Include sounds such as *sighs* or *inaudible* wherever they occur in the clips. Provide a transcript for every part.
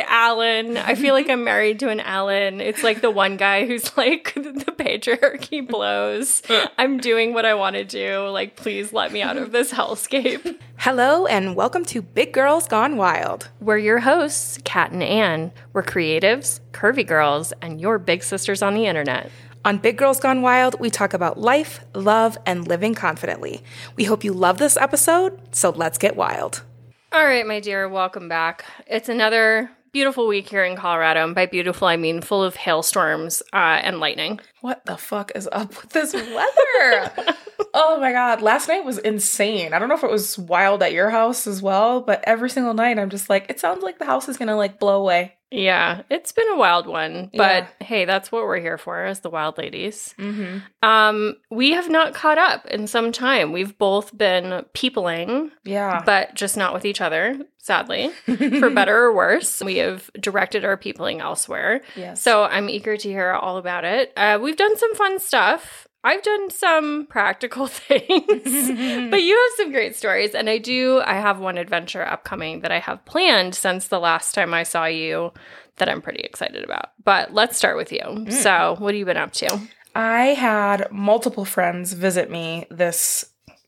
DJ Allan. I feel like I'm *laughs* married to an Allan. It's like the one guy who's like *laughs* the patriarchy blows. I'm doing what I want to do. Like, please let me out of this hellscape. Hello, and welcome to Big Girls Gone Wild. We're your hosts, Kat and Anne. We're creatives, curvy girls, and your big sisters on the internet. On Big Girls Gone Wild, we talk about life, love, and living confidently. We hope you love this episode, so let's get wild. All right, my dear, welcome back. It's another beautiful week here in Colorado. And by beautiful, I mean full of hailstorms uh, and lightning. What the fuck is up with this weather? *laughs* oh my god, last night was insane. I don't know if it was wild at your house as well, but every single night I'm just like, it sounds like the house is gonna like blow away. Yeah, it's been a wild one, but Yeah. hey, that's what we're here for as the wild ladies. Mm-hmm. Um, we have not caught up in some time. We've both been peopling, Yeah. but just not with each other, sadly, *laughs* for better or worse. We have directed our peopling elsewhere. yes. So I'm eager to hear all about it. Uh, we've done some fun stuff. I've done some practical *laughs* things, *laughs* but you have some great stories. And I do, I have one adventure upcoming that I have planned since the last time I saw you that I'm pretty excited about. But let's start with you. Hmm. So, what have you been up to? I had multiple friends visit me this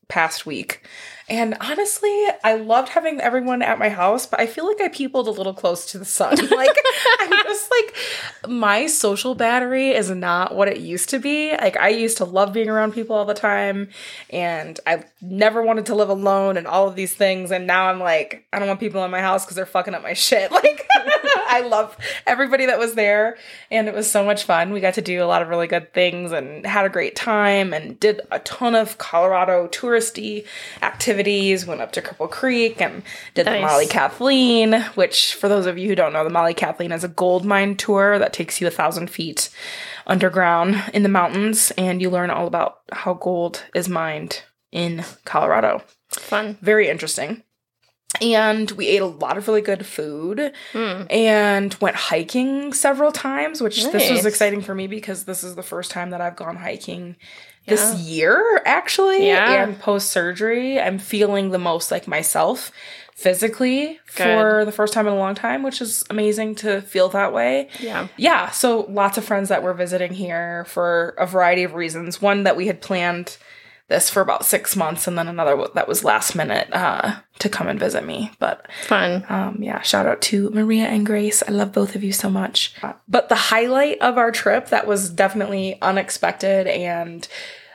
past week. And honestly, I loved having everyone at my house, but I feel like I peopled a little close to the sun. *laughs* Like, I'm just like, my social battery is not what it used to be. Like, I used to love being around people all the time, and I never wanted to live alone and all of these things. And now I'm like, I don't want people in my house because they're fucking up my shit. *laughs* Like, I love everybody that was there, and it was so much fun. We got to do a lot of really good things and had a great time and did a ton of Colorado touristy activities. Went up to Cripple Creek and did the Molly Kathleen, which, for those of you who don't know, the Molly Kathleen is a gold mine tour that takes you a thousand feet underground in the mountains, and you learn all about how gold is mined in Colorado. Fun. Very interesting. And we ate a lot of really good food Hmm. and went hiking several times, which this was exciting for me because this is the first time that I've gone hiking this year, actually. Yeah. And post surgery, I'm feeling the most like myself physically Good. for the first time in a long time, which is amazing to feel that way. Yeah. Yeah, so lots of friends that were visiting here for a variety of reasons. One that we had planned this for about six months, and then another that was last minute uh, to come and visit me. But Fun. um, yeah, shout out to Maria and Grace. I love both of you so much. But the highlight of our trip that was definitely unexpected and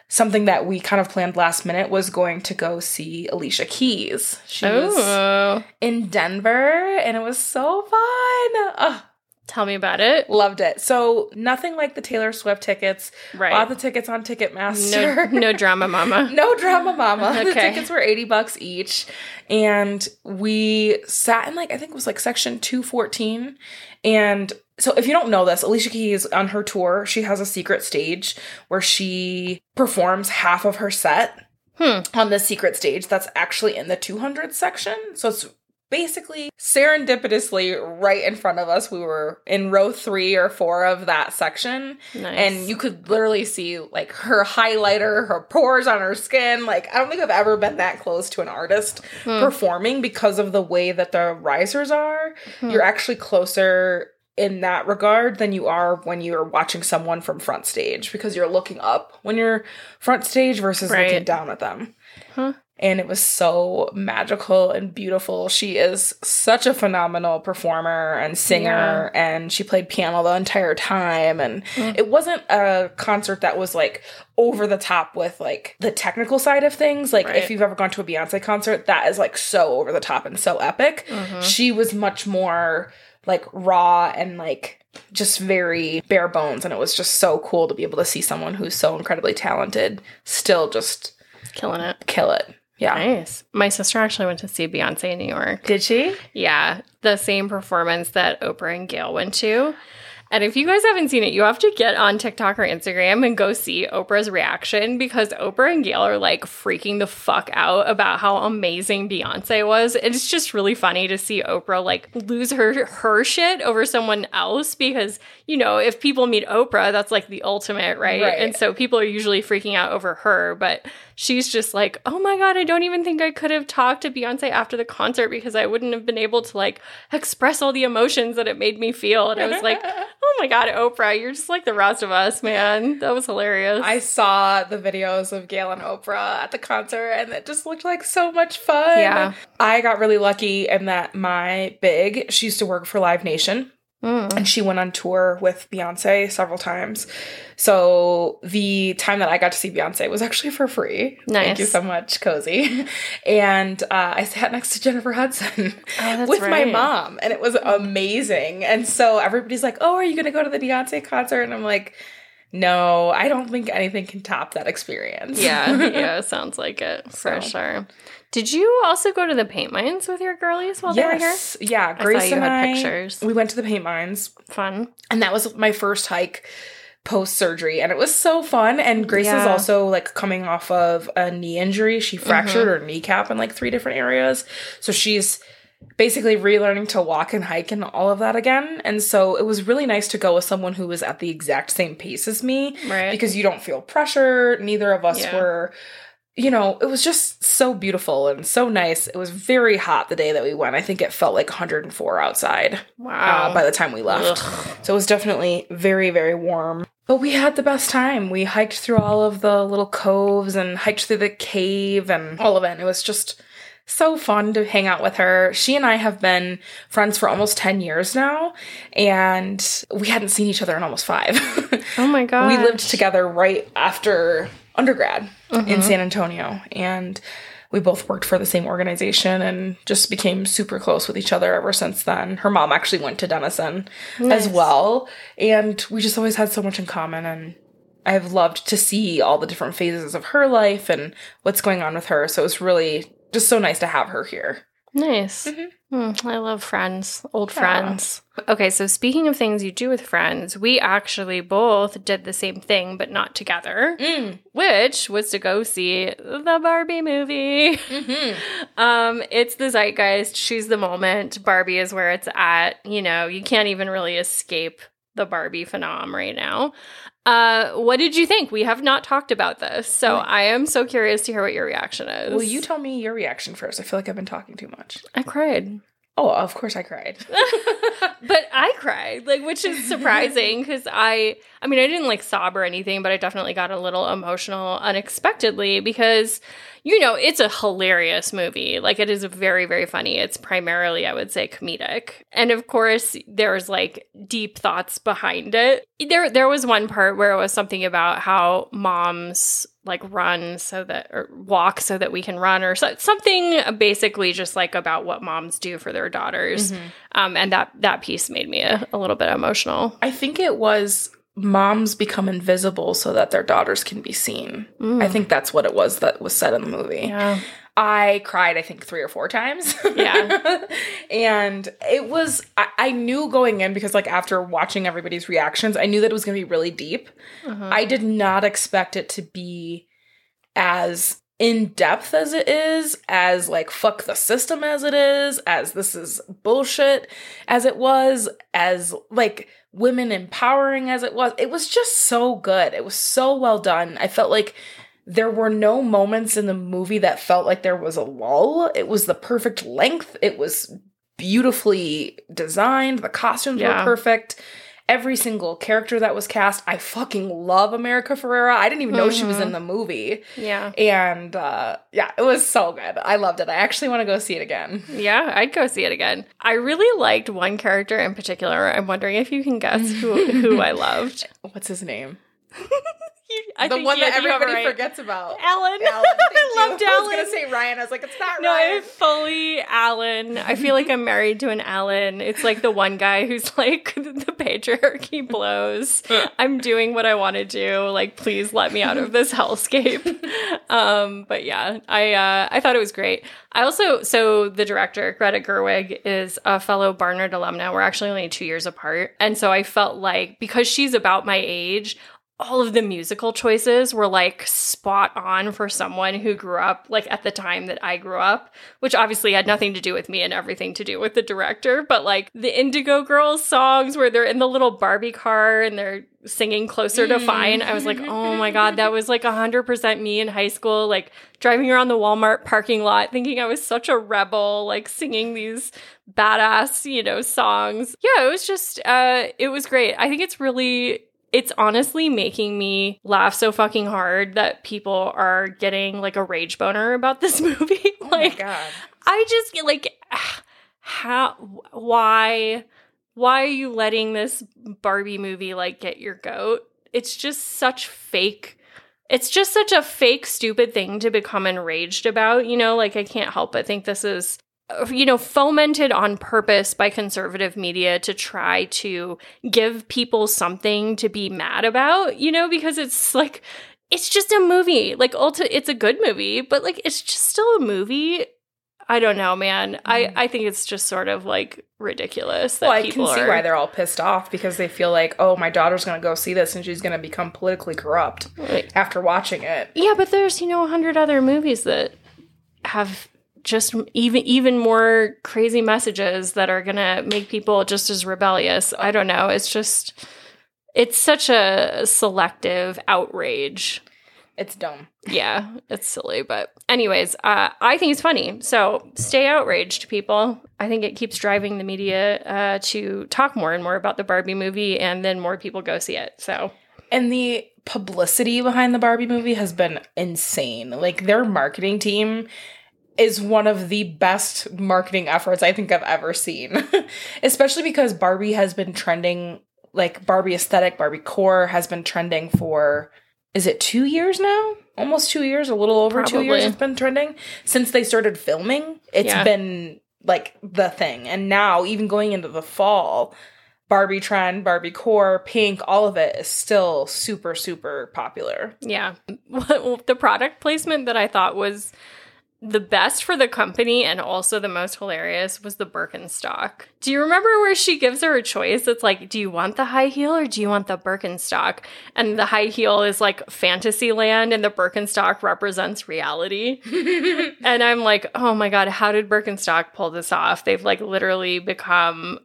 something that we kind of planned last minute was going to go see Alicia Keys. She was Oh, in Denver, and it was so fun. Tell me about it. Loved it. So nothing like the Taylor Swift tickets. Right. Bought the tickets on Ticketmaster. No, no drama, *laughs* mama. No drama, mama. The tickets were 80 bucks each. And we sat in like, I think it was like section 214. And so if you don't know this, Alicia Keys on her tour, she has a secret stage where she performs half of her set Hmm. on this secret stage that's actually in the 200 section. So it's basically serendipitously right in front of us. We were in row three or four of that section. Nice. And you could literally see like her highlighter, her pores on her skin. Like, I don't think I've ever been that close to an artist Hmm. performing because of the way that the risers are. Hmm. You're actually closer in that regard than you are when you're watching someone from front stage because you're looking up when you're front stage versus looking down at them. Huh. And it was so magical and beautiful. She is such a phenomenal performer and singer, and she played piano the entire time. And Mm. it wasn't a concert that was like over the top with like the technical side of things. Like Right. if you've ever gone to a Beyonce concert, that is like so over the top and so epic. Mhm. She was much more like raw and like just very bare bones. And it was just so cool to be able to see someone who's so incredibly talented still just killing it. kill it. Yeah. Nice. My sister actually went to see Beyonce in New York. Did she? Yeah, the same performance that Oprah and Gayle went to. And if you guys haven't seen it, you have to get on TikTok or Instagram and go see Oprah's reaction because Oprah and Gayle are like freaking the fuck out about how amazing Beyonce was. And it's just really funny to see Oprah like lose her her shit over someone else because, you know, if people meet Oprah, that's like the ultimate, right? Right. And so people are usually freaking out over her, but she's just like, "Oh my god, I don't even think I could have talked to Beyonce after the concert because I wouldn't have been able to like express all the emotions that it made me feel." And I was like, *laughs* "Oh my god, Oprah, you're just like the rest of us, man." That was hilarious. I saw the videos of Gayle and Oprah at the concert and it just looked like so much fun. Yeah. I got really lucky in that my big, she used to work for Live Nation Mm. and she went on tour with Beyonce several times. So the time that I got to see Beyonce was actually for free. Thank you so much, Cozy. *laughs* And uh, I sat next to Jennifer Hudson *laughs* Oh, with my mom, and it was amazing. And so everybody's like, "Oh, are you going to go to the Beyonce concert?" And I'm like. No, I don't think anything can top that experience. yeah, *laughs* yeah, sounds like it for So. sure. Did you also go to the paint mines with your girlies while they were here? yes. Yeah. I Grace saw you and had I, pictures. we went to the paint mines. Fun. And that was my first hike post surgery. And it was so fun. And Grace is also like coming off of a knee injury. She fractured Mm-hmm. her kneecap in like three different areas. So she's basically relearning to walk and hike and all of that again. And so it was really nice to go with someone who was at the exact same pace as me Right. because you don't feel pressure. Neither of us Yeah. were. You know, it was just so beautiful and so nice. It was very hot the day that we went. I think it felt like 104 outside wow. uh, by the time we left. Ugh. So it was definitely very, very warm. But we had the best time. We hiked through all of the little coves and hiked through the cave and all of it. And it was just so fun to hang out with her. She and I have been friends for almost 10 years now, and we hadn't seen each other in almost five. *laughs* oh my god. we lived together right after undergrad Mm-hmm. in San Antonio, and we both worked for the same organization and just became super close with each other ever since then. Her mom actually went to Denison as well, and we just always had so much in common and I've loved to see all the different phases of her life and what's going on with her. So it's really just so nice to have her here. Nice. Mhm. Hmm, I love friends, old Yeah. friends. Okay, so speaking of things you do with friends, we actually both did the same thing, but not together, Mm. which was to go see the Barbie movie. Mm-hmm. *laughs* Um, it's the zeitgeist. She's the moment. Barbie is where it's at. You know, you can't even really escape the Barbie phenom right now. Uh, what did you think? We have not talked about this, so I am so curious to hear what your reaction is. Will you tell me your reaction first? I feel like I've been talking too much. I cried. Oh, of course I cried. *laughs* but I cried, like, which is surprising because I, I mean, I didn't like sob or anything, but I definitely got a little emotional unexpectedly because, you know, it's a hilarious movie. Like, it is very, very funny. It's primarily, I would say, comedic, and of course, there's like deep thoughts behind it. There, there was one part where it was something about how moms like run so that or walk so that we can run or so, something basically just like about what moms do for their daughters um, and that that piece made me a, a little bit emotional. I think it was moms become invisible so that their daughters can be seen. I think that's what it was that was said in the movie. Yeah, I cried, I think, three or four times. Yeah. *laughs* and it was, I, I knew going in because, like, after watching everybody's reactions, I knew that it was going to be really deep. Uh-huh. I did not expect it to be as in depth as it is, as like fuck the system as it is, as this is bullshit as it was, as like women empowering as it was. It was just so good. It was so well done. I felt like there were no moments in the movie that felt like there was a lull. It was the perfect length. It was beautifully designed. The costumes Yeah. were perfect. Every single character that was cast, I fucking love America Ferrera. I didn't even know she was in the movie. yeah, And uh, yeah, it was so good. I loved it. I actually want to go see it again. yeah. I'd go see it again. I really liked one character in particular. I'm wondering if you can guess who who I *laughs* loved. What's his name? *laughs* You- the one that everybody right. forgets about. Allan. Allan, *laughs* I you. loved *laughs* I was gonna say Ryan. I was like, it's not No, Ryan. I fully Allan. I feel like I'm married to an Allan. It's like the one guy who's *laughs* like the patriarchy blows. I'm doing what I want to do. Like, please let me out of this hellscape. Um, but yeah, I uh, I thought it was great. I also so the director Greta Gerwig is a fellow Barnard alumna. We're actually only two years apart, and so I felt like because she's about my age all of the musical choices were like spot on for someone who grew up like at the time that I grew up, which obviously had nothing to do with me and everything to do with the director. But like the Indigo Girls songs where they're in the little Barbie car and they're singing Closer to Fine, I was like, oh my God, that was like 100% me in high school, like driving around the Walmart parking lot thinking I was such a rebel, like singing these badass, you know, songs. Yeah, it was just, uh, it was great. I think it's really it's honestly making me laugh so fucking hard that people are getting like a rage boner about this *laughs* movie. oh my like god. I just get like how why why are you letting this Barbie movie like get your goat? It's just such fake it's just such a fake stupid thing to become enraged about, you know, like I can't help but think this is Uh, you know, fomented on purpose by conservative media to try to give people something to be mad about, you know, because it's like, it's just a movie. Like, ulti- it's a good movie, but like, it's just still a movie. I don't know, man. I, mm-hmm. I think it's just sort of like ridiculous that Well, I can see are. why they're all pissed off because they feel like, oh, my daughter's gonna go see this and she's gonna become politically corrupt Like, after watching it. yeah, but there's you know a hundred other movies that have just even even more crazy messages that are gonna make people just as rebellious. I don't know. It's just it's such a selective outrage. It's dumb. Yeah, it's silly, but anyways, uh, I think it's funny. So stay outraged, people. I think it keeps driving the media uh, to talk more and more about the Barbie movie, and then more people go see it. So And the publicity behind the Barbie movie has been insane. Like their marketing team is one of the best marketing efforts I think I've ever seen. *laughs* Especially because Barbie has been trending like Barbie aesthetic, Barbie core has been trending for is it 2 years now? Almost 2 years, a little over 2 years it's been trending since they started filming. It's Yeah. been like the thing. And now even going into the fall, Barbie trend, Barbie core, pink, all of it is still super, super popular. Yeah. *laughs* The product placement that I thought was the best for the company and also the most hilarious was the Birkenstock. Do you remember where she gives her a choice? It's like, do you want the high heel or do you want the Birkenstock? And the high heel is like fantasy land and the Birkenstock represents reality. *laughs* and I'm like, oh my God, how did Birkenstock pull this off? They've like literally become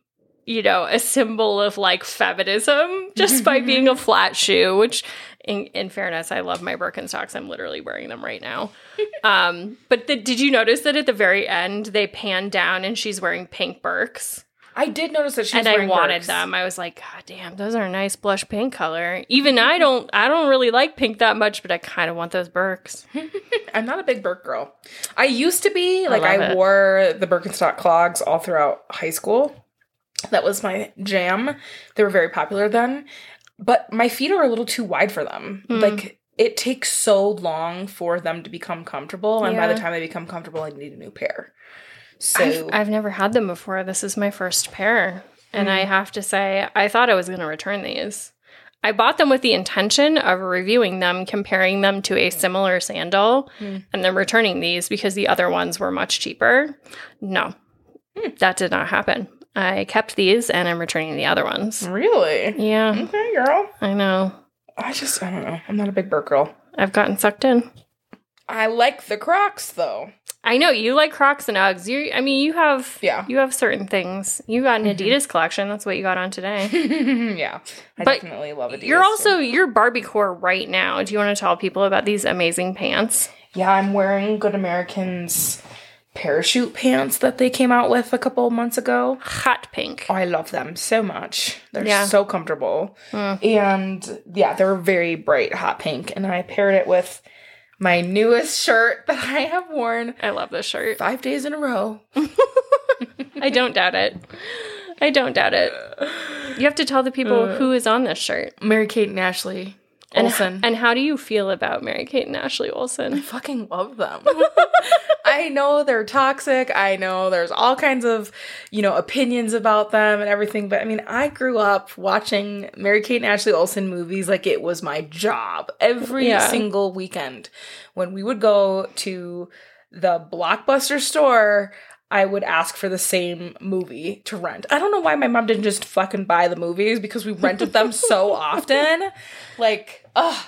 you know, a symbol of like feminism *laughs* just by being a flat shoe, which in, in fairness, I love my Birkenstocks. I'm literally wearing them right now. *laughs* Um, but the, did you notice that at the very end they pan down and she's wearing pink Birks? I did notice that she and I wanted Birks. them. I was like, God damn, those are a nice blush pink color. Even I don't I don't really like pink that much, but I kind of want those Birks. *laughs* I'm not a big Birk girl. I used to be. Like I, it. wore the Birkenstock clogs all throughout high school. That was my jam. They were very popular then. But my feet are a little too wide for them. Hmm. Like it takes so long for them to become comfortable, and by the time they become comfortable, I need a new pair. So I've, I've never had them before. This is my first pair. And Mm. I have to say, I thought I was going to return these. I bought them with the intention of reviewing them, comparing them to a similar sandal, Mm. and then returning these because the other ones were much cheaper. No, Mm. that did not happen. I kept these and I'm returning the other ones. really, Yeah, okay, girl. I know. I just I don't know. I'm not a big Birk girl. I've gotten sucked in. I like the Crocs though. I know you like Crocs and Uggs. You, I mean, you have Yeah. you have certain things. You got an Mhm. Adidas collection. That's what you got on today. *laughs* yeah, I But definitely love Adidas. You're also you're Barbie core right now. Do you want to tell people about these amazing pants? Yeah, I'm wearing Good American's parachute pants that they came out with a couple months ago. Hot pink. Oh, I love them so much. They're Yeah. so comfortable. Mm. And yeah, they're very bright hot pink. And I paired it with my newest shirt *laughs* that I have worn I love this shirt. five days in a row. *laughs* I don't doubt it. I don't doubt it. You have to tell the people Uh. who is on this shirt. Mary Kate and Ashley. And, Olsen. and how do you feel about Mary Kate and Ashley Olsen? I fucking love them. *laughs* I know they're toxic. I know there's all kinds of, you know, opinions about them and everything. But I mean, I grew up watching Mary Kate and Ashley Olsen movies like it was my job every Yeah. single weekend. When we would go to the blockbuster store, I would ask for the same movie to rent. I don't know why my mom didn't just fucking buy the movies because we rented them *laughs* so often. Like, ugh.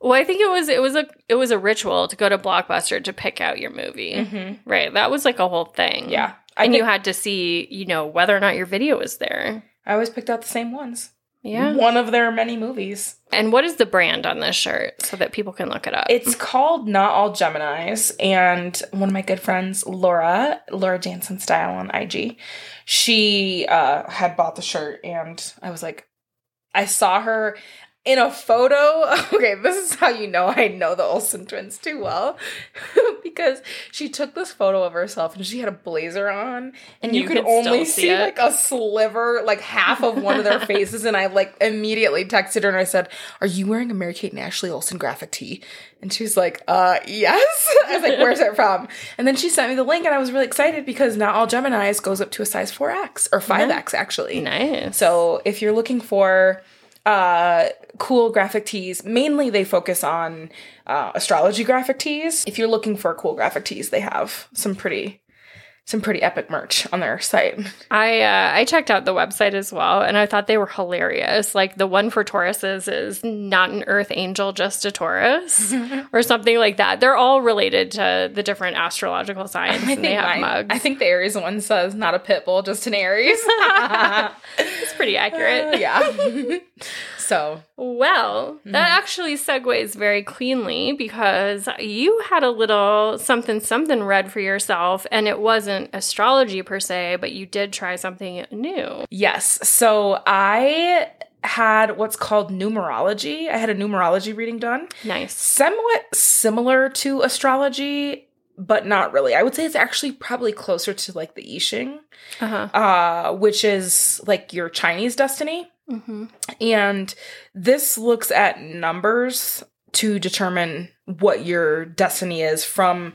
Well, I think it was it was a it was a ritual to go to Blockbuster to pick out your movie. Right. That was like a whole thing. Mm-hmm. Yeah. I, and pick- you had to see, you know, whether or not your video was there. I always picked out the same ones. Yeah. One of their many movies. And what is the brand on this shirt so that people can look it up? It's called Not All Geminis, and one of my good friends, Laura, Laura Jansen Style on IG, she uh, had bought the shirt, and I was like, I saw her in a photo. *laughs* Okay, this is how you know I know the Olsen twins too well, *laughs* because she took this photo of herself, and she had a blazer on, and you, You could could only see it. like a sliver, like half of one of their *laughs* faces, and I like immediately texted her and I said, "Are you wearing a Mary Kate and Ashley Olsen graphic tee?" And she was like, "Uh, yes." I was like, "Where's it from?" And then she sent me the link, and I was really excited because not all Gemini's goes up to a size four X or five X actually. nice. So if you're looking for uh cool graphic tees mainly they focus on uh, astrology graphic tees if you're looking for cool graphic tees they have some pretty some pretty epic merch on their site I uh, I checked out the website as well, and I thought they were hilarious. Like the one for Tauruses is not an Earth angel, just a Taurus, *laughs* or something like that. They're all related to the different astrological signs, *laughs* I and they have mine- mugs. I think the Aries one says not a pit bull, just an Aries. *laughs* pretty accurate. yeah. *laughs* so Well, Mm-hmm. that actually segues very cleanly because you had a little something something read for yourself, and it wasn't astrology per se, but you did try something new. yes, so I had what's called numerology. I had a numerology reading done. Nice. somewhat similar to astrology, but not really. I would say it's actually probably closer to like the I Ching, Uh uh, which is like your Chinese destiny. hmm And this looks at numbers to determine what your destiny is from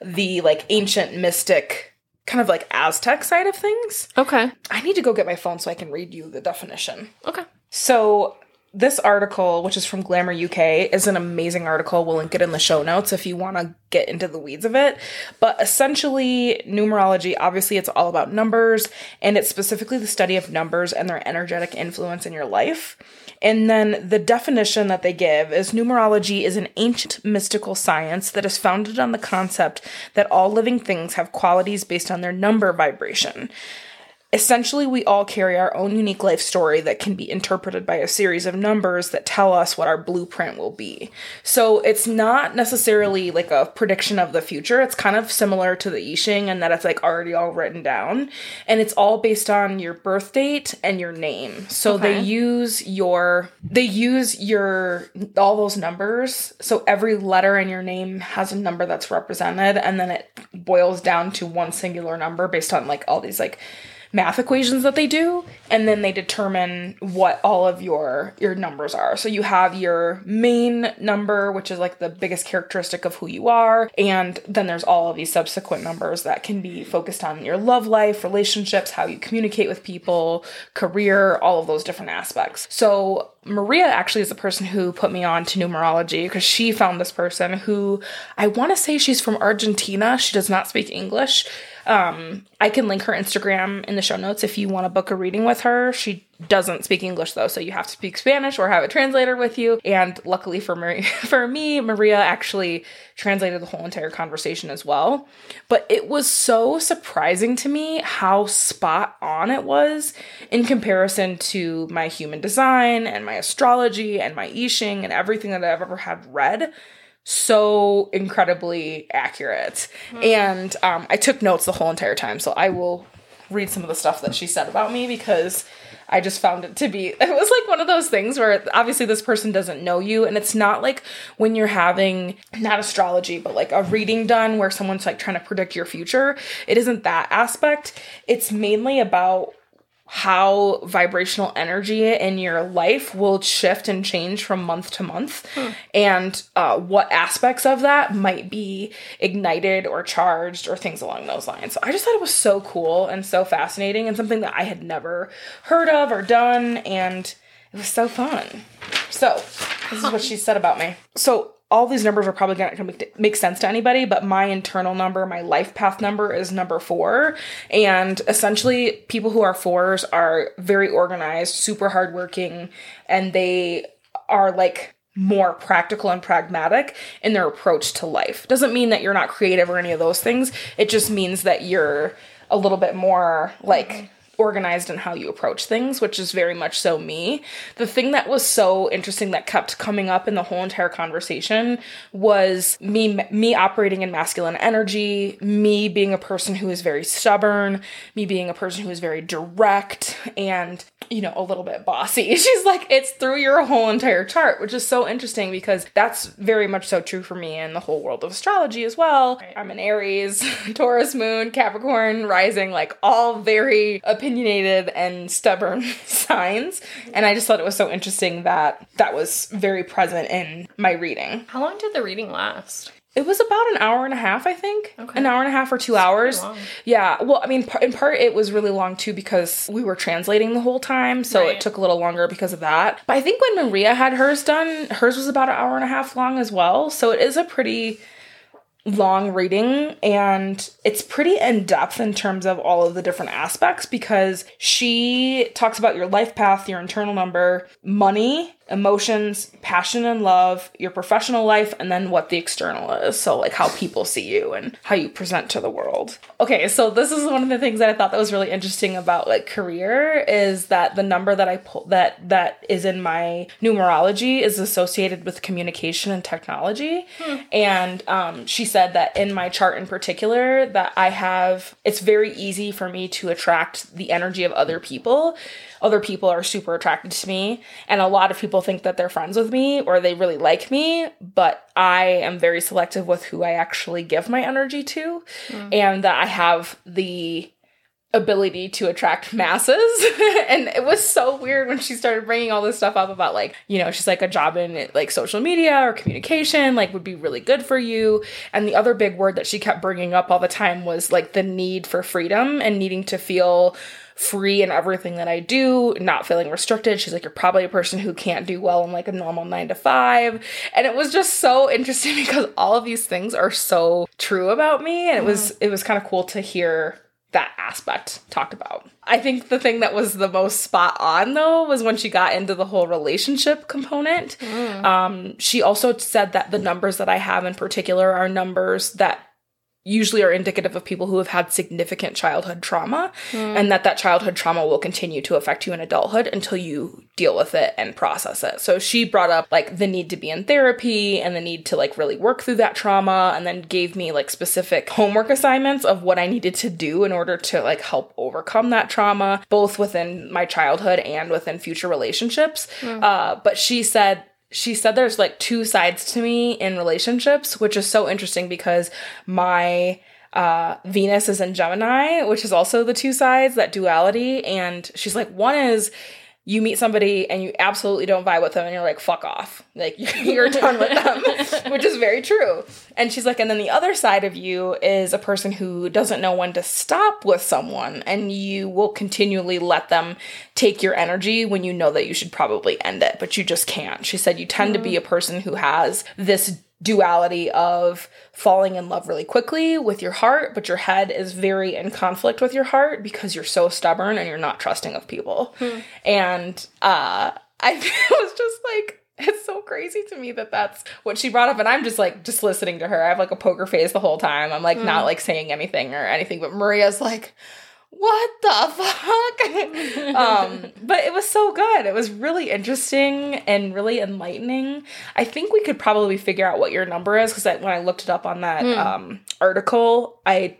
the like ancient mystic kind of like Aztec side of things. Okay. I need to go get my phone so I can read you the definition. Okay. So this article, which is from Glamour UK, is an amazing article. We'll link it in the show notes if you want to get into the weeds of it. But essentially, numerology, obviously, it's all about numbers, and it's specifically the study of numbers and their energetic influence in your life. And then the definition that they give is numerology is an ancient mystical science that is founded on the concept that all living things have qualities based on their number vibration. Essentially, we all carry our own unique life story that can be interpreted by a series of numbers that tell us what our blueprint will be. So it's not necessarily like a prediction of the future. It's kind of similar to the I Ching in that it's like already all written down. And it's all based on your birth date and your name. So they use your they use your all those numbers. So every letter in your name has a number that's represented and then it boils down to one singular number based on like all these like math equations that they do and then they determine what all of your your numbers are so you have your main number which is like the biggest characteristic of who you are and then there's all of these subsequent numbers that can be focused on your love life relationships how you communicate with people career all of those different aspects so Maria actually is the person who put me on to numerology because she found this person who I want to say she's from Argentina. She does not speak English. Um, I can link her Instagram in the show notes if you want to book a reading with her. She doesn't speak English though, so you have to speak Spanish or have a translator with you. And luckily for *laughs* for me, Maria actually translated the whole entire conversation as well. But it was so surprising to me how spot on it was in comparison to my human design and my astrology and my I Ching and everything that I've ever had read so incredibly accurate. And um, I took notes the whole entire time, so I will read some of the stuff that she said about me because I just found it to be *laughs* it was like one of those things where obviously this person doesn't know you and it's not like when you're having not astrology but like a reading done where someone's like trying to predict your future it isn't that aspect it's mainly about how vibrational energy in your life will shift and change from month to month, and uh, what aspects of that might be ignited or charged or things along those lines. So I just thought it was so cool and so fascinating and something that I had never heard of or done, and it was so fun. So, this is what she said about me. So, all these numbers are probably not going to make sense to anybody, but my internal number, my life path number is number four. And essentially, people who are fours are very organized, super hardworking, and they are like more practical and pragmatic in their approach to life. Doesn't mean that you're not creative or any of those things. It just means that you're a little bit more like organized in how you approach things, which is very much so me. The thing that was so interesting that kept coming up in the whole entire conversation was me me operating in masculine energy, me being a person who is very stubborn, me being a person who is very direct and you know, a little bit bossy. *laughs* She's like, it's through your whole entire chart, which is so interesting because that's very much so true for me in the whole world of astrology as well. I'm an Aries, *laughs* Taurus moon, Capricorn rising, like all very opinionated and stubborn *laughs* signs. And I just thought it was so interesting that that was very present in my reading. How long did the reading last? It was about an hour and a half, I think. Okay. An hour and a half or two hours. Yeah. Well, I mean, in part, it was really long too because we were translating the whole time. So Right. it took a little longer because of that. But I think when Maria had hers done, hers was about an hour and a half long as well. So it is a pretty long reading and it's pretty in depth in terms of all of the different aspects because she talks about your life path, your internal number, money, emotions, passion and love, your professional life, and then what the external is. So, like how people see you and how you present to the world. Okay, so this is one of the things that I thought that was really interesting about like career is that the number that I pull that that is in my numerology is associated with communication and technology. And um, she said that in my chart in particular, that I have it's very easy for me to attract the energy of other people. Other people are super attracted to me, and a lot of people think that they're friends with me or they really like me, but I am very selective with who I actually give my energy to, mm. and that I have the ability to attract masses. *laughs* and it was so weird when she started bringing all this stuff up about like, you know, she's like a job in like social media or communication like would be really good for you. And the other big word that she kept bringing up all the time was like the need for freedom and needing to feel free in everything that I do, not feeling restricted. She's like, you're probably a person who can't do well in like a normal nine to five. And it was just so interesting *laughs* because all of these things are so true about me. And it was it was kind of cool to hear that aspect talked about. I think the thing that was the most spot on though was when she got into the whole relationship component. Um, she also said that the numbers that I have in particular are numbers that usually are indicative of people who have had significant childhood trauma and that that childhood trauma will continue to affect you in adulthood until you deal with it and process it. So she brought up like the need to be in therapy and the need to like really work through that trauma and then gave me like specific homework assignments of what I needed to do in order to like help overcome that trauma both within my childhood and within future relationships. Uh, but she said she said there's like two sides to me in relationships, which is so interesting because my uh, Venus is in Gemini, which is also the two sides, that duality. And she's like, one is you meet somebody and you absolutely don't vibe with them and you're like, fuck off. Like, *laughs* you're done with them, *laughs* which is very true. And she's like, and then the other side of you is a person who doesn't know when to stop with someone and you will continually let them take your energy when you know that you should probably end it, but you just can't. She said, you tend to be mm. a person who has this duality of falling in love really quickly with your heart, but your head is very in conflict with your heart because you're so stubborn and you're not trusting of people. And uh, *laughs* I *laughs* was just like, it's so crazy to me that that's what she brought up. And I'm just like, just listening to her. I have like a poker face the whole time. I'm like, not like saying anything or anything, but Maria's like, what the *laughs* fuck? um, *laughs* but it was so good. It was really interesting and really enlightening. I think we could probably figure out what your number is because when I looked it up on that um, article, I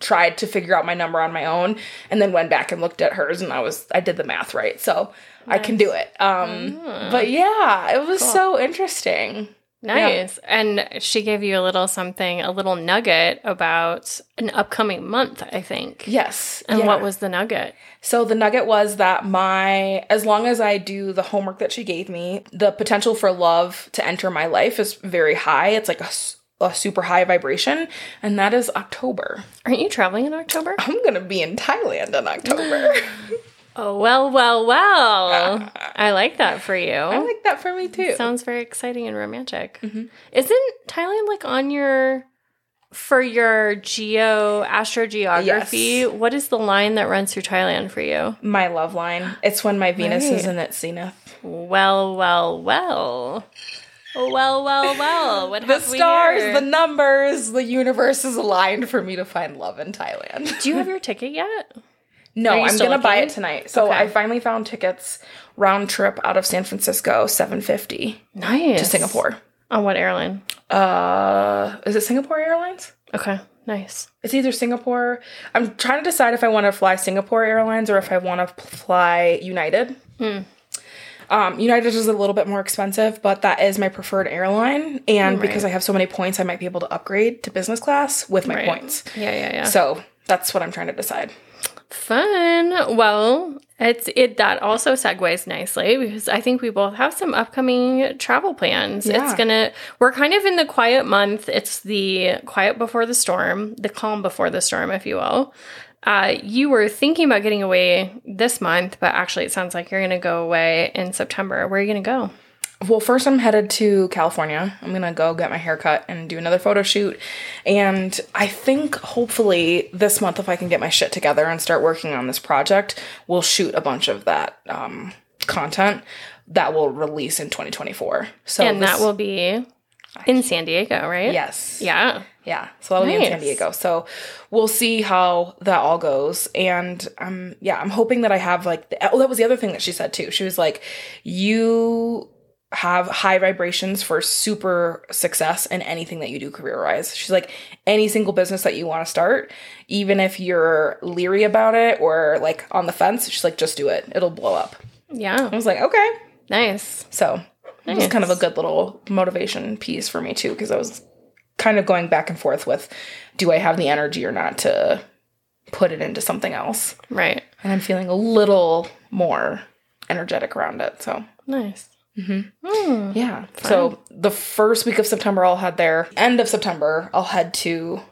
tried to figure out my number on my own and then went back and looked at hers and I was I did the math right. So I can do it. Um, but yeah, it was so interesting. Nice. And she gave you a little something, a little nugget about an upcoming month, I think. Yes. And yeah. what was the nugget? So the nugget was that my as long as I do the homework that she gave me, the potential for love to enter my life is very high. It's like a super high vibration, and that is October. Aren't you traveling in October? I'm going to be in Thailand in October. *laughs* *laughs* Oh, well, well, well. *laughs* I like that for you. I like that for me too. Sounds very exciting and romantic. Mhm. Isn't Thailand like on your for your geo astrogeography? Yes. What is the line that runs through Thailand for you? my love line. It's when my Venus is in its zenith. Well, well, well. Well, well, well. What *laughs* The stars, here? the numbers, the universe is aligned for me to find love in Thailand. Do you have *laughs* your ticket yet? No, I'm gonna buy it tonight. So Okay. I finally found tickets round trip out of San Francisco, seven fifty Nice. to Singapore. On what airline? Uh, is it Singapore Airlines? Okay, nice. It's either Singapore. I'm trying to decide if I want to fly Singapore Airlines or if I want to fly United. Hmm. Um, United is a little bit more expensive, but that is my preferred airline. And Right. because I have so many points, I might be able to upgrade to business class with my Right. points. Yeah, yeah, yeah. So that's what I'm trying to decide. Fun. Well, it's it that also segues nicely because I think we both have some upcoming travel plans. Yeah. It's gonna we're kind of in the quiet month. It's the quiet before the storm, the calm before the storm, if you will. Uh, you were thinking about getting away this month, but actually, it sounds like you're going to go away in September. Where are you going to go? Well, first I'm headed to California. I'm gonna go get my hair cut and do another photo shoot. And I think hopefully this month, if I can get my shit together and start working on this project, we'll shoot a bunch of that um, content that will release in 2024. So and that will be in San Diego, right? yes, Yeah. yeah. So that'll be in San Diego. So we'll see how that all goes. And um, yeah, I'm hoping that I have like. The, oh, that was the other thing that she said too. She was like, "You have high vibrations for super success in anything that you do career wise." She's like, "Any single business that you want to start, even if you're leery about it or like on the fence, she's like, just do it. It'll blow up." Yeah. I was like, "Okay." Nice. So it was kind of a good little motivation piece for me too, because I was kind of going back and forth with, do I have the energy or not to put it into something else? Right. And I'm feeling a little more energetic around it. So Nice. Mhm. Hmm. yeah. So the first week of September, I'll head there. End of September, I'll head to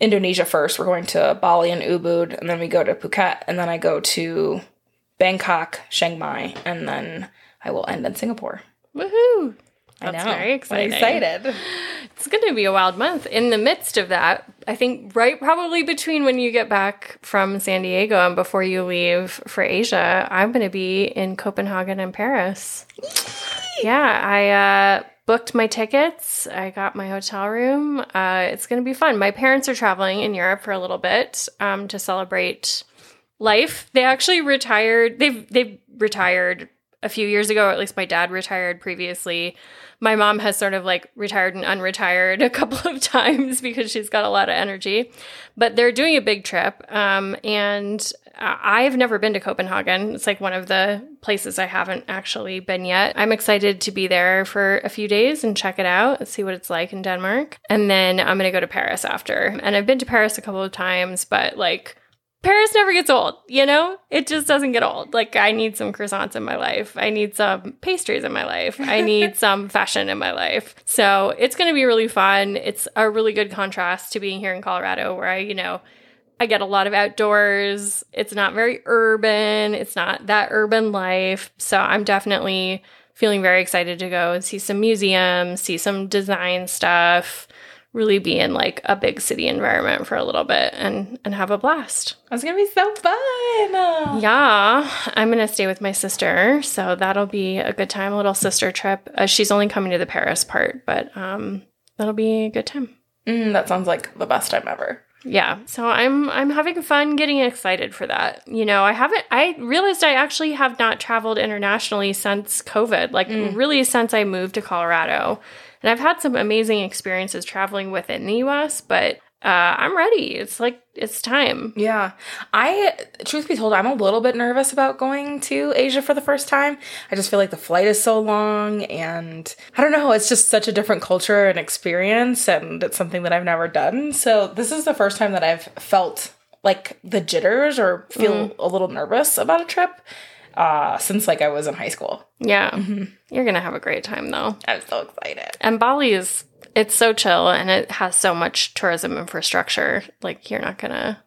Indonesia first. We're going to Bali and Ubud, and then we go to Phuket, and then I go to Bangkok, Chiang Mai, and then I will end in Singapore. Woohoo. I That's know. very I'm excited. It's going to be a wild month. In the midst of that, I think right probably between when you get back from San Diego and before you leave for Asia, I'm going to be in Copenhagen and Paris. yeah, I uh, booked my tickets. I got my hotel room. Uh, it's going to be fun. My parents are traveling in Europe for a little bit um, to celebrate life. They actually retired. They've they've retired a few years ago. At least my dad retired previously. My mom has sort of like retired and unretired a *laughs* couple of times because she's got a lot of energy. But they're doing a big trip, um, and I've never been to Copenhagen. It's like one of the places I haven't actually been yet. I'm excited to be there for a few days and check it out and see what it's like in Denmark. And then I'm going to go to Paris after. And I've been to Paris a couple of times, but like Paris never gets old, you know? It just doesn't get old. Like, I need some croissants in my life. I need some pastries in my life. I *laughs* need some fashion in my life. So, it's going to be really fun. It's a really good contrast to being here in Colorado, where I, you know, I get a lot of outdoors. It's not very urban. It's not that urban life. So, I'm definitely feeling very excited to go and see some museums, see some design stuff really be in like a big city environment for a little bit and and have a blast. It's gonna be so fun. Yeah, I'm gonna stay with my sister, so that'll be a good time. A little sister trip. Uh, she's only coming to the Paris part, but um, that'll be a good time. Mm, that sounds like the best time ever. Yeah, so I'm I'm having fun, getting excited for that. You know, I haven't. I realized I actually have not traveled internationally since COVID. Like mm. really since I moved to Colorado, and I've had some amazing experiences traveling within the U.S. But uh, I'm ready. It's like it's time. Yeah. I, truth be told, I'm a little bit nervous about going to Asia for the first time. I just feel like the flight is so long and I don't know, it's just such a different culture and experience and it's something that I've never done. So this is the first time that I've felt like the jitters or feel a little nervous about a trip uh, since like I was in high school. Yeah. Mm-hmm. You're going to have a great time though. I'm so excited. And Bali is it's so chill and it has so much tourism infrastructure. Like you're not to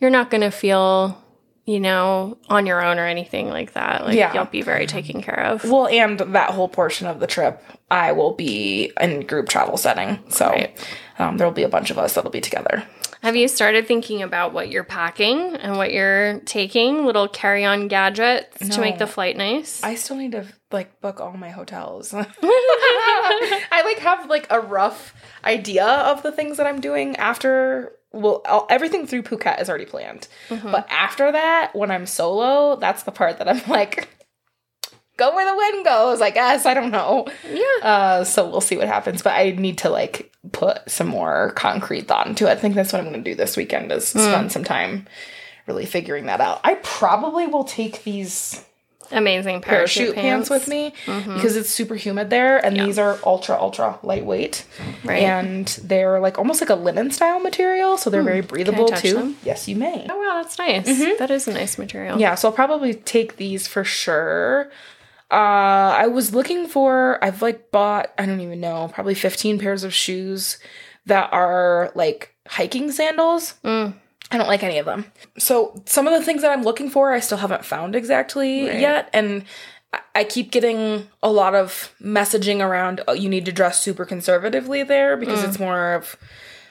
you're not to feel, you know, on your own or anything like that. Like Yeah. you'll be very taken care of. Well, and that whole portion of the trip, I will be in group travel setting. So Right. um, there'll be a bunch of us that'll be together. Have you started thinking about what you're packing and what you're taking? Little carry-on gadgets to make the flight nice. I still need to like book all my hotels. *laughs* *laughs* I like have like a rough idea of the things that I'm doing after. Well, all, everything through Phuket is already planned, mm-hmm. but after that, when I'm solo, that's the part that I'm like, go where the wind goes. I guess I don't know. yeah. Uh, so we'll see what happens. But I need to like put some more concrete thought into it. I think that's what I'm going to do this weekend is hmm. spend some time really figuring that out. I probably will take these Amazing parachute parachute, pants, with me mm-hmm. because it's super humid there and these are ultra ultra lightweight Right. and they're like almost like a linen style material so they're hmm. very breathable too them? yes you may Oh wow, that's nice. Mm-hmm. That is a nice material. yeah so i'll probably take these for sure uh i was looking for i've like bought i don't even know probably 15 pairs of shoes that are like hiking sandals Mm. I don't like any of them. So some of the things that I'm looking for, I still haven't found exactly Right. yet, and I- keep getting a lot of messaging around. Oh, you need to dress super conservatively there because Mm. it's more of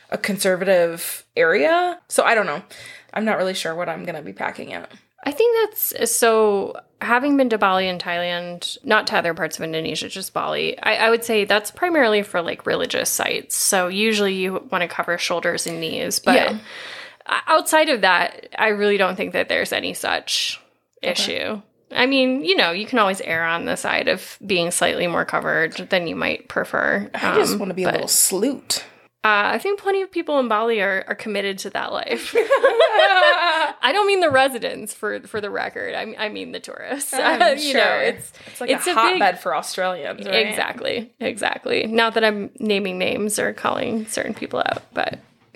a conservative area. So I don't know. I'm not really sure what I'm gonna be packing yet. I think that's so. Having been to Bali and Thailand, not to other parts of Indonesia, just Bali, I, I would say that's primarily for like religious sites. So usually you want to cover shoulders and knees, but Yeah. outside of that, I really don't think that there's any such issue. I mean, you know, you can always err on the side of being slightly more covered than you might prefer. I just Um, want to be a little sleut. Uh, I think plenty of people in Bali are, are committed to that life. *laughs* I don't mean the residents for for the record. I, I mean the tourists. I'm *laughs* you know, sure. it's It's like it's a a hotbed for Australians, right? exactly, exactly. Not that I'm naming names or calling certain people out, but *laughs*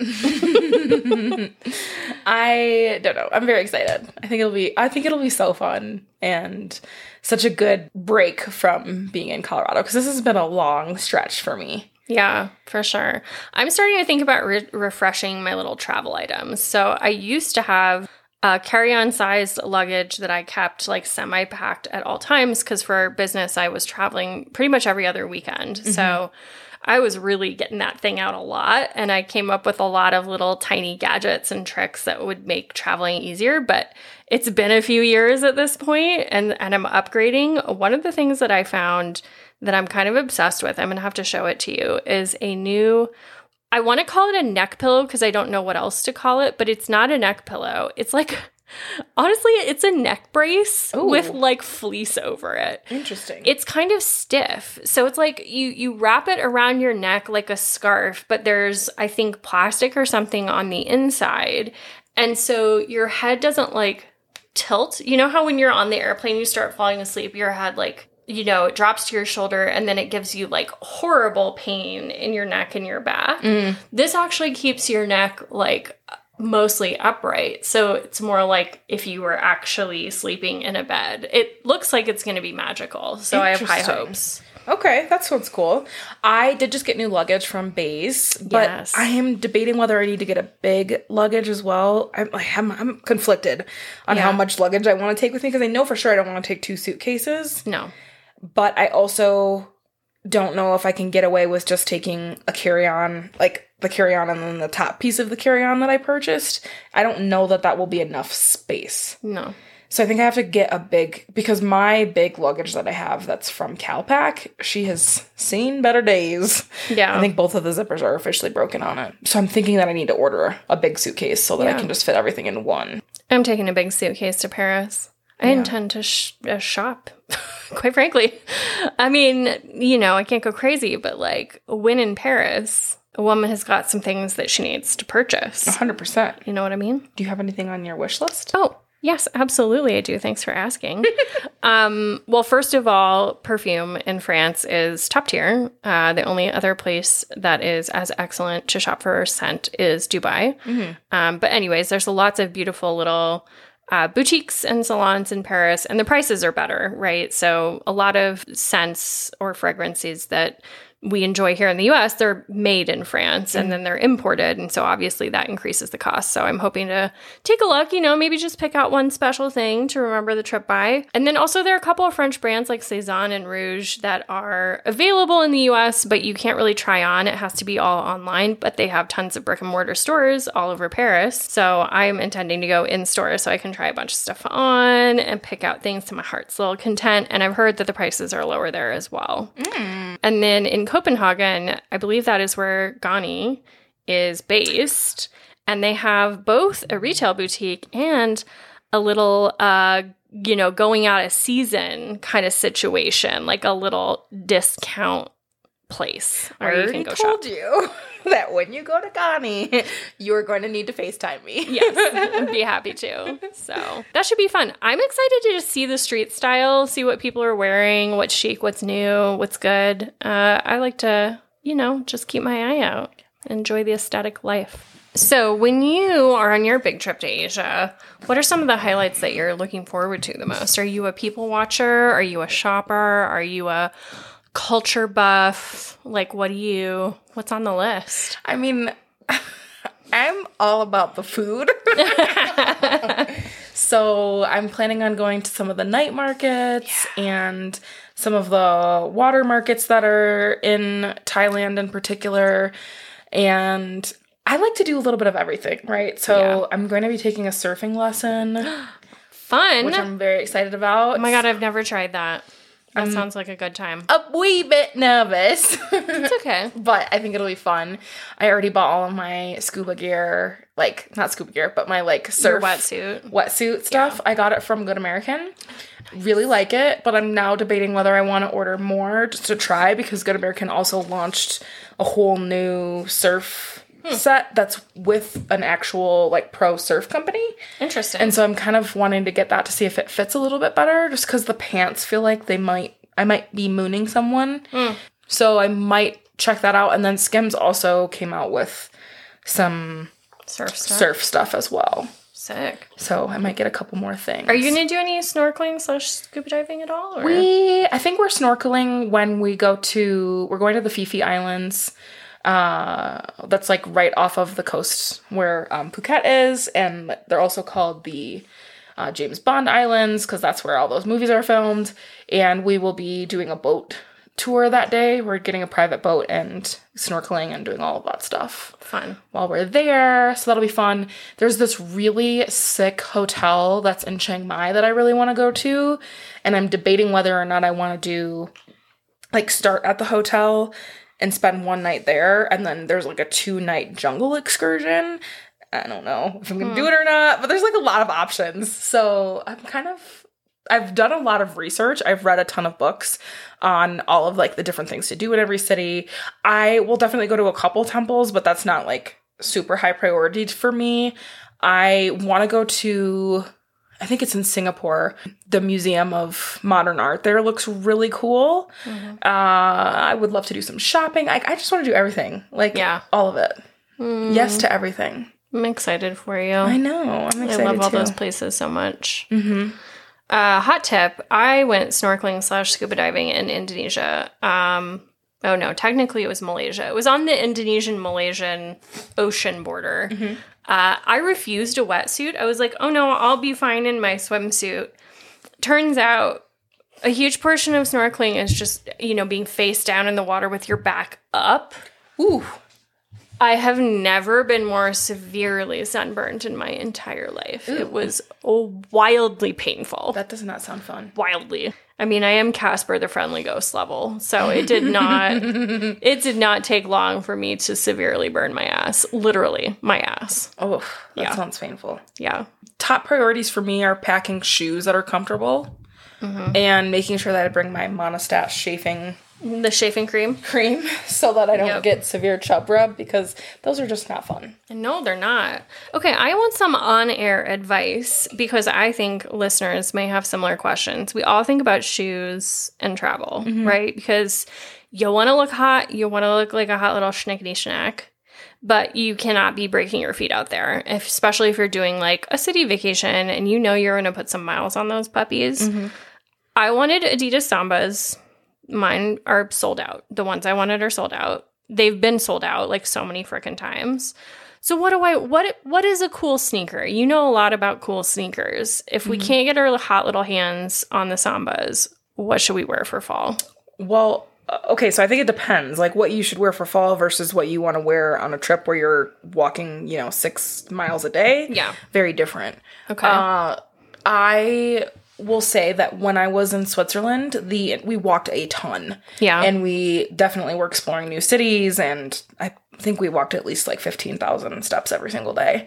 I don't know. I'm very excited. I think it'll be I think it'll be so fun and such a good break from being in Colorado because this has been a long stretch for me. Yeah, for sure. I'm starting to think about re- refreshing my little travel items. So I used to have a carry-on sized luggage that I kept like semi-packed at all times because for business I was traveling pretty much every other weekend. Mm-hmm. So I was really getting that thing out a lot and I came up with a lot of little tiny gadgets and tricks that would make traveling easier, but it's been a few years at this point and and I'm upgrading. One of the things that I found that I'm kind of obsessed with, I'm going to have to show it to you, is a new I want to call it a neck pillow because I don't know what else to call it, but it's not a neck pillow. It's like *laughs* honestly, it's a neck brace Ooh. with like fleece over it Interesting. it's kind of stiff so it's like you you wrap it around your neck like a scarf but there's i think plastic or something on the inside and so your head doesn't like tilt you know how when you're on the airplane you start falling asleep your head like you know it drops to your shoulder and then it gives you like horrible pain in your neck and your back mm. this actually keeps your neck like mostly upright. So it's more like if you were actually sleeping in a bed. It looks like it's going to be magical. So I have high hopes. okay, that sounds cool. I did just get new luggage from Béis, but Yes. I am debating whether I need to get a big luggage as well. I'm I'm, I'm conflicted on how much luggage I want to take with me because I know for sure I don't want to take two suitcases. No. But I also don't know if I can get away with just taking a carry on, like the carry on and then the top piece of the carry on that I purchased. I don't know that that will be enough space. No. So I think I have to get a big, because my big luggage that I have that's from Calpak, she has seen better days. Yeah. I think both of the zippers are officially broken on it. So I'm thinking that I need to order a big suitcase so that I can just fit everything in one. I'm taking a big suitcase to Paris. I intend to sh- uh, shop, *laughs* *laughs* quite frankly. I mean, you know, I can't go crazy, but like, when in Paris, a woman has got some things that she needs to purchase. 100%. You know what I mean? Do you have anything on your wish list? Oh, yes, absolutely. I do. Thanks for asking. *laughs* um, well, first of all, perfume in France is top tier. Uh, the only other place that is as excellent to shop for scent is Dubai. Um, but, anyways, there's lots of beautiful little. Uh, boutiques and salons in Paris, and the prices are better, right? So, a lot of scents or fragrances that we enjoy here in the US, they're made in France and then they're imported. And so obviously that increases the cost. So I'm hoping to take a look, you know, maybe just pick out one special thing to remember the trip by. And then also there are a couple of French brands like Sézane and Rouje that are available in the US, but you can't really try on. It has to be all online, but they have tons of brick and mortar stores all over Paris. So I'm intending to go in store so I can try a bunch of stuff on and pick out things to my heart's little content. And I've heard that the prices are lower there as well. Mm. And then in Copenhagen, I believe that is where Ganni is based. And they have both a retail boutique and a little, uh, you know, going out of season kind of situation, like a little discount place I where you already can go shop. I told you *laughs* that when you go to Ganni, *laughs* you're going to need to FaceTime me. yes, *laughs* I'd be happy to. So that should be fun. I'm excited to just see the street style, see what people are wearing, what's chic, what's new, what's good. Uh, I like to, you know, just keep my eye out, enjoy the aesthetic life. So, when you are on your big trip to Asia, what are some of the highlights that you're looking forward to the most? Are you a people watcher? Are you a shopper? Are you a culture buff? Like, what do you, what's on the list? I mean, *laughs* I'm all about the food. *laughs* so I'm planning on going to some of the night markets and some of the water markets that are in Thailand in particular. And I like to do a little bit of everything, right? So Yeah. I'm going to be taking a surfing lesson, *gasps* Fun. which I'm very excited about. Oh my god, I've never tried that. That um, sounds like a good time. A wee bit nervous. It's okay. *laughs* but I think it'll be fun. I already bought all of my scuba gear, like not scuba gear, but my like Your surf wetsuit. wetsuit stuff. I got it from Good American. Really like it, but I'm now debating whether I want to order more just to try because Good American also launched a whole new surf set that's with an actual like pro surf company. Interesting. And so I'm kind of wanting to get that to see if it fits a little bit better just cuz the pants feel like they might I might be mooning someone. Hmm. So I might check that out and then Skims also came out with some surf stuff. surf stuff as well. Sick. So I might get a couple more things. Are you gonna do any snorkeling slash scuba diving at all? Or? We, I think we're snorkeling when we go to, we're going to the Phi Phi Islands. Uh, that's like right off of the coast where um, Phuket is, and they're also called the uh, James Bond Islands because that's where all those movies are filmed. And we will be doing a boat tour that day. We're getting a private boat and snorkeling and doing all of that stuff Fun. while we're there. So that'll be fun. There's this really sick hotel that's in Chiang Mai that I really want to go to. And I'm debating whether or not I want to do like start at the hotel and spend one night there. And then there's like a two night jungle excursion. I don't know if I'm going to do hmm. it or not, but there's like a lot of options. So I'm kind of. I've done a lot of research. I've read a ton of books on all of like the different things to do in every city. I will definitely go to a couple temples, but that's not like super high priority for me. I want to go to I think it's in Singapore. The Museum of Modern Art there looks really cool. Mm-hmm. Uh, I would love to do some shopping. I, I just want to do everything, like Yeah. all of it. Yes to everything. I'm excited for you. I know. I'm excited. I love all too. those places so much. Mm-hmm. Uh, hot tip: I went snorkeling slash scuba diving in Indonesia. Um, oh no, technically it was Malaysia. It was on the Indonesian Malaysian ocean border. Uh, I refused a wetsuit. I was like, oh no, I'll be fine in my swimsuit. Turns out. A huge portion of snorkeling is just, you know, being face down in the water with your back up. Ooh, I have never been more severely sunburned in my entire life. It was wildly painful. that does not sound fun. wildly. I mean, I am Casper the Friendly Ghost level, so it did not *laughs* it did not take long for me to severely burn my ass. Literally, my ass. Oh, that Yeah. sounds painful. Yeah. top priorities for me are packing shoes that are comfortable Mm-hmm. and making sure that I bring my Monistat chafing The shaving cream. *laughs* cream so that I don't Yep. get severe chub rub because those are just not fun. No, they're not. Okay, I want some on air advice because I think listeners may have similar questions. We all think about shoes and travel, mm-hmm. right? Because you want to look hot, you want to look like a hot little schnickety schnack, but you cannot be breaking your feet out there, if, especially if you're doing like a city vacation and you know you're going to put some miles on those puppies. Mm-hmm. I wanted Adidas Sambas. Mine are sold out. The ones I wanted are sold out. They've been sold out like so many freaking times. So what do I what what is a cool sneaker? You know a lot about cool sneakers. If we can't get our hot little hands on the Sambas, what should we wear for fall? Well, uh, okay, so I think it depends, like what you should wear for fall versus what you want to wear on a trip where you're walking, you know, six miles a day. Yeah. very different. Okay. Uh, I will say that when I was in Switzerland, the we walked a ton. Yeah. and we definitely were exploring new cities, and I think we walked at least like fifteen thousand steps every single day.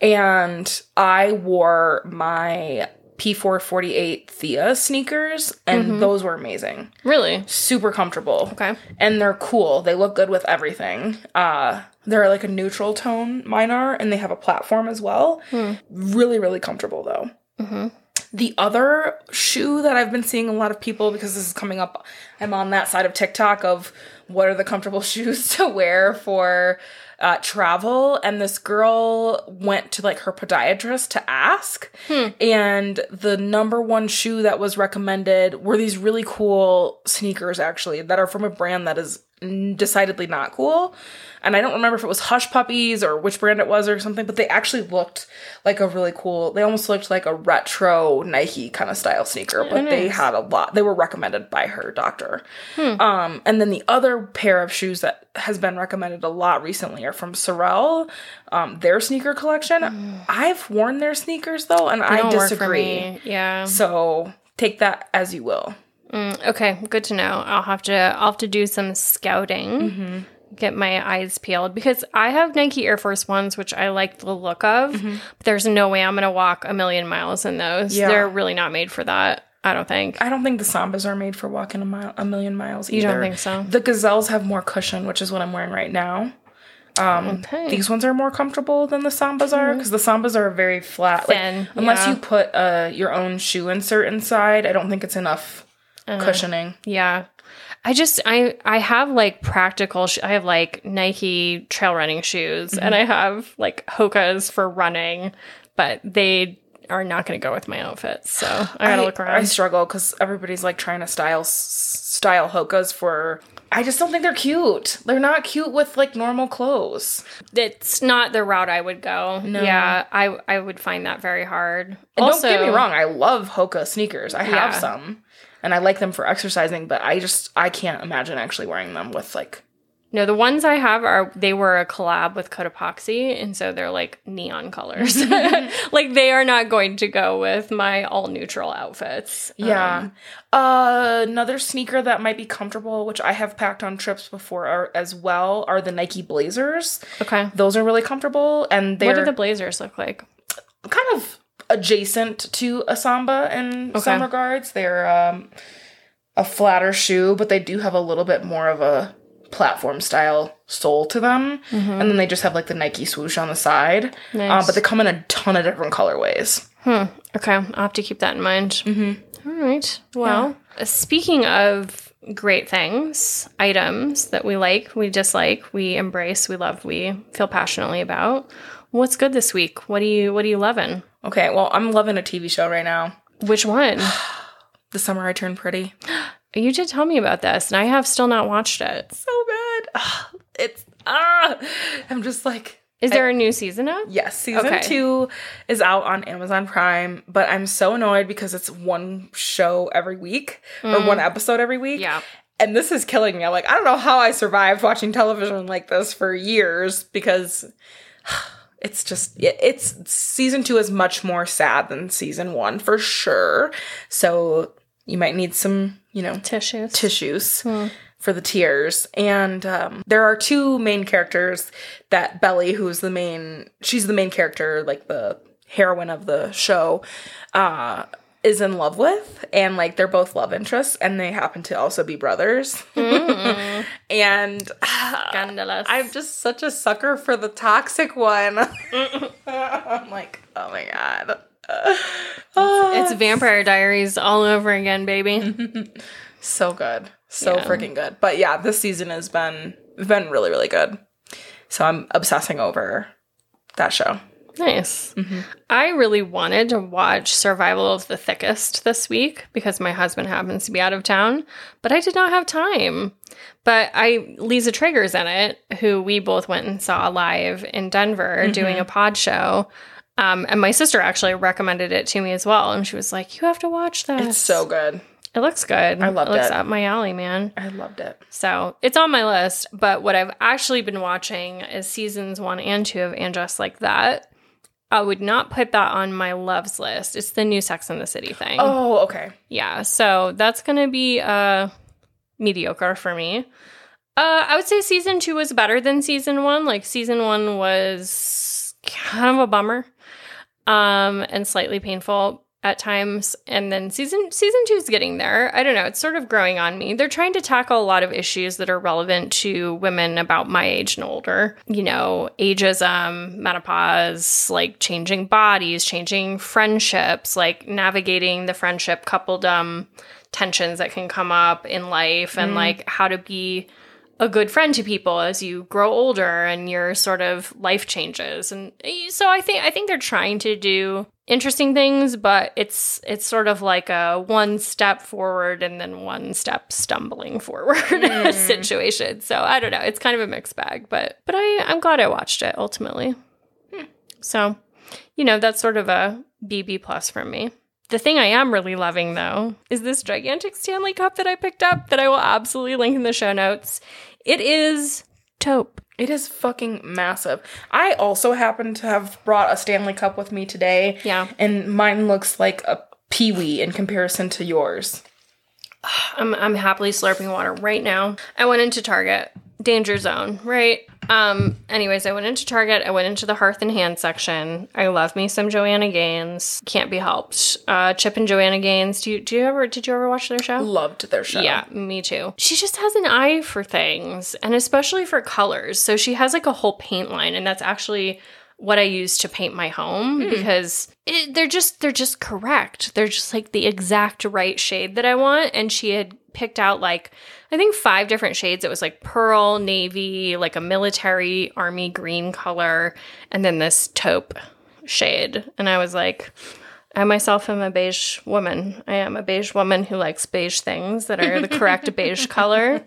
And I wore my P448 Thea sneakers, and mm-hmm. those were amazing really? super comfortable. Okay. And they're cool. They look good with everything. Uh they're like a neutral tone, mine are, and they have a platform as well. Hmm. Really, really comfortable though. Mm-hmm. The other shoe that I've been seeing a lot of people because this is coming up, I'm on that side of TikTok of what are the comfortable *laughs* shoes to wear for uh, travel. And this girl went to like her podiatrist to ask. And the number one shoe that was recommended were these really cool sneakers, actually, that are from a brand that is decidedly not cool. And I don't remember if it was Hush Puppies or which brand it was or something, but they actually looked like a really cool, they almost looked like a retro Nike kind of style sneaker, but they had a lot, they were recommended by her doctor. Um, and then the other pair of shoes that has been recommended a lot recently are from Sorel, um, their sneaker collection. I've worn their sneakers though, and I work for disagree. Yeah. So take that as you will. Mm, okay, good to know. I'll have to I'll have to do some scouting. Mm-hmm. Get my eyes peeled because I have Nike Air Force Ones, which I like the look of. Mm-hmm. But there's no way I'm gonna walk a million miles in those. Yeah. They're really not made for that. I don't think. I don't think the Sambas are made for walking a mile, a million miles. Either. You don't think so? The Gazelles have more cushion, which is what I'm wearing right now. Um, oh, okay. These ones are more comfortable than the Sambas are mm-hmm. because the Sambas are very flat. Like, unless yeah. you put uh, your own shoe insert inside, I don't think it's enough Uh-huh. cushioning. Yeah. I just I I have like practical sh- I have like Nike trail running shoes and I have like Hoka's for running, but they are not going to go with my outfit. So I got to look around. I struggle because everybody's like trying to style style Hokas for. I just don't think they're cute. They're not cute with like normal clothes. it's not the route I would go. No. Yeah, I I would find that very hard. And don't get me wrong, I love Hoka sneakers. I have Yeah. some, and I like them for exercising. But I just I can't imagine actually wearing them with like. No, the ones I have are they were a collab with Cotopaxi, and so they're like neon colors. *laughs* *laughs* like they are not going to go with my all neutral outfits. Yeah. Um, uh, another sneaker that might be comfortable, which I have packed on trips before are, as well, are the Nike Blazers. okay. Those are really comfortable, and they're What do the blazers look like? kind of adjacent to a Samba in some regards. They're um, a flatter shoe, but they do have a little bit more of a platform style sole to them. And then they just have like the Nike swoosh on the side. Uh, but they come in a ton of different colorways. Okay, I'll have to keep that in mind. Mm-hmm. right. Well, uh, speaking of great things, items that we like, we dislike, we embrace, we love, we feel passionately about. What's good this week? What do you What are you loving? Okay, well, I'm loving a TV show right now. Which one? *sighs* The Summer I Turned Pretty. *gasps* you did tell me about this, and I have still not watched it. So. Ah, *sighs* it's, ah, I'm just like, Is there a new season out? Yes, season Okay. two is out on Amazon Prime, but I'm so annoyed because it's one show every week or one episode every week. Yeah. And this is killing me. I'm like, I don't know how I survived watching television like this for years because *sighs* it's just, it's season two is much more sad than season one for sure. So you might need some, you know, Tissues. tissues for the tears. And um, there are two main characters that Belly, who's the main, she's the main character, like the heroine of the show. Uh, is in love with and like they're both love interests and they happen to also be brothers. Mm. *laughs* and ah, Scandalous. I'm just such a sucker for the toxic one. Mm. *laughs* I'm like, oh my god. it's Vampire Diaries all over again, baby. *laughs* so good. So Yeah. freaking good. But yeah, this season has been been really, really good. So I'm obsessing over that show. Nice. I really wanted to watch Survival of the Thickest this week because my husband happens to be out of town, but I did not have time. But I Liza Treyger's in it, who we both went and saw live in Denver doing a pod show. Um, and my sister actually recommended it to me as well, and she was like, "You have to watch this. It's so good. it looks good. I loved it. Looks it. up my alley, man." I loved it. So it's on my list. But what I've actually been watching is seasons one and two of And Just Like That. I would not put that on my loves list. It's the new Sex and the City thing. Oh, okay. Yeah. So that's going to be uh, mediocre for me. Uh, I would say season two was better than season one. Like season one was kind of a bummer um, and slightly painful at times. And then season season two is getting there. I don't know. It's sort of growing on me. They're trying to tackle a lot of issues that are relevant to women about my age and older. You know, ageism, menopause, like changing bodies, changing friendships, like navigating the friendship coupledom tensions that can come up in life and like how to be a good friend to people as you grow older and your sort of life changes and eh, so i think i think they're trying to do interesting things but it's it's sort of like a one step forward and then one step stumbling forward *laughs* hmm. situation. So i don't know. It's kind of a mixed bag but but i i'm glad i watched it ultimately. Hmm. So you know that's sort of a bb plus from me. The thing I am really loving though is this gigantic Stanley Cup that I picked up that I will absolutely link in the show notes. It is taupe. It is fucking massive. I also happen to have brought a Stanley Cup with me today. Yeah. And mine looks like a peewee in comparison to yours. I'm I'm happily slurping water right now. I went into Target, danger zone, right? Um anyways, I went into Target, I went into the Hearth and Hand section. I love me some Joanna Gaines. Can't be helped. Uh Chip and Joanna Gaines. Do you do you ever did you ever watch their show? Loved their show. Yeah, me too. She just has an eye for things, and especially for colors. So she has like a whole paint line, and that's actually what I use to paint my home because it, they're just they're just correct. They're just like the exact right shade that I want. And she had picked out like I think five different shades. It was like pearl, navy, like a military army green color, and then this taupe shade. And I was like, I myself am a beige woman. I am a beige woman who likes beige things that are the *laughs* correct beige color.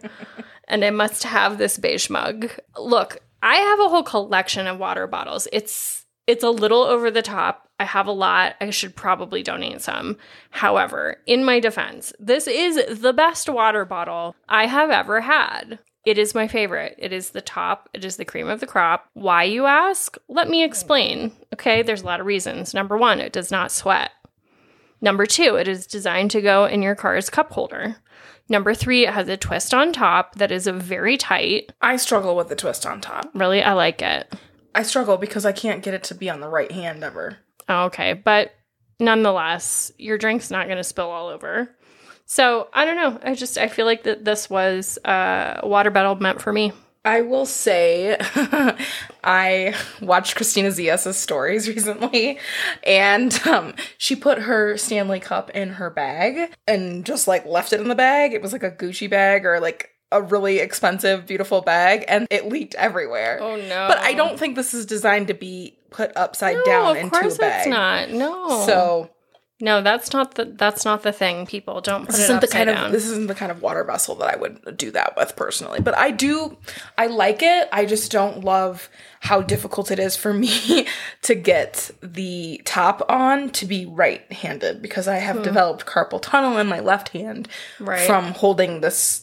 And I must have this beige mug. Look, I have a whole collection of water bottles. It's it's a little over the top. I have a lot. I should probably donate some. However, in my defense, this is the best water bottle I have ever had. It is my favorite. It is the top. It is the cream of the crop. Why, you ask? Let me explain. Okay, there's a lot of reasons. Number one, it does not sweat. Number two, it is designed to go in your car's cup holder. Number three, it has a twist on top that is very tight. I struggle with the twist on top. Really, I like it. I struggle because I can't get it to be on the right hand ever. Oh, Okay, but nonetheless, your drink's not going to spill all over. So I don't know. I just I feel like that this was uh, a water bottle meant for me. I will say, *laughs* I watched Kristina Zias' stories *laughs* recently, and um, she put her Stanley Cup in her bag and just like left it in the bag. It was like a Gucci bag or like a really expensive, beautiful bag, and it leaked everywhere. Oh no! But I don't think this is designed to be put upside No, down of into course a bag. it's not. No. So no, that's not the that's not the thing. People don't put this it isn't the upside kind down. of this isn't the kind of water vessel that I would do that with personally. But I do I like it. I just don't love how difficult it is for me *laughs* to get the top on to be right-handed because I have hmm. developed carpal tunnel in my left hand Right. from holding this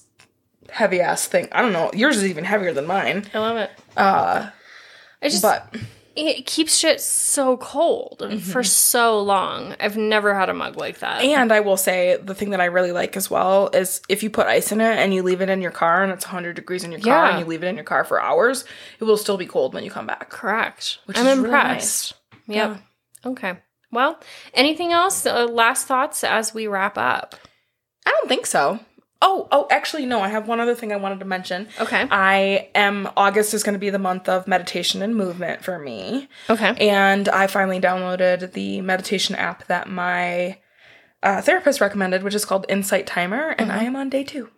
heavy ass thing. I don't know. Yours is even heavier than mine. I love it. Uh I just but it keeps shit so cold for so long. I've never had a mug like that. And I will say the thing that I really like as well is if you put ice in it and you leave it in your car and it's 100 degrees in your car Yeah. and you leave it in your car for hours, it will still be cold when you come back. Correct. Which I'm is really impressed. Yep. Okay. Well, anything else? Uh, last thoughts as we wrap up? I don't think so. Oh, oh, actually, no. I have one other thing I wanted to mention. Okay. I am August is going to be the month of meditation and movement for me, Okay. and I finally downloaded the meditation app that my uh, therapist recommended, which is called Insight Timer, and I am on day two.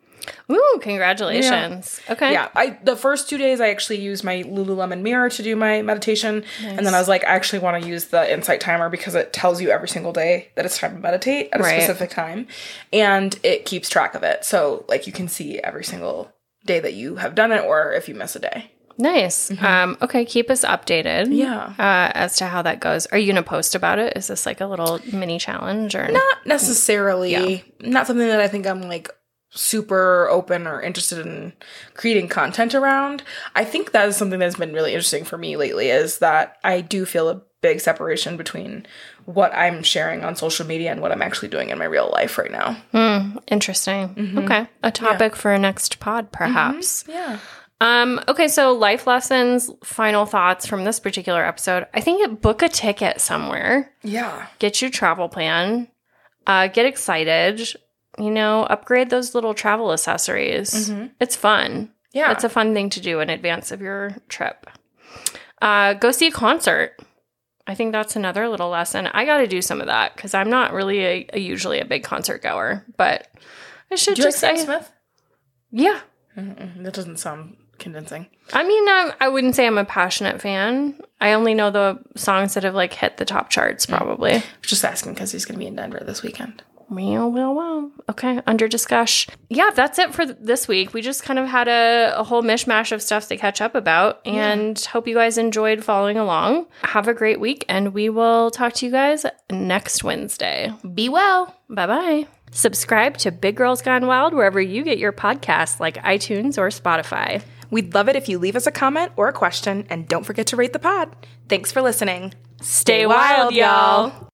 Ooh, congratulations. Okay. Yeah, I the first two days I actually used my Lululemon mirror to do my meditation, and then I was like, I actually want to use the Insight Timer because it tells you every single day that it's time to meditate at a Right. specific time, and it keeps track of it. So like you can see every single day that you have done it, or if you miss a day. Nice. Um, okay, keep us updated. Mm-hmm. Yeah. Uh, as to how that goes. Are you gonna post about it? Is this like a little mini challenge or Not necessarily, not something that I think I'm like super open or interested in creating content around. I think that is something that's been really interesting for me lately is that I do feel a big separation between what I'm sharing on social media and what I'm actually doing in my real life right now. Hmm, interesting? Mm-hmm. Okay, a topic for a next pod, perhaps. Yeah. Um, okay, so life lessons, final thoughts from this particular episode. I think book a ticket somewhere, Yeah. get your travel plan, uh, get excited, you know, upgrade those little travel accessories. It's fun. Mm-hmm. Yeah. It's a fun thing to do in advance of your trip. Uh, go see a concert. I think that's another little lesson. I got to do some of that because I'm not really a, a- usually a big concert goer, but I should do you like just Sam say, Smith? yeah. Mm-mm, that doesn't sound convincing. I mean, I, I wouldn't say I'm a passionate fan. I only know the songs that have like hit the top charts, probably. Just asking because he's going to be in Denver this weekend. Well, well, well. Okay, under discussion. Yeah, that's it for this week. We just kind of had a, a whole mishmash of stuff to catch up about, and hope you guys enjoyed following along. Have a great week, and we will talk to you guys next Wednesday. Be well. Bye bye. Subscribe to Big Girls Gone Wild wherever you get your podcasts, like iTunes or Spotify. We'd love it if you leave us a comment or a question, and don't forget to rate the pod. Thanks for listening. Stay wild, y'all.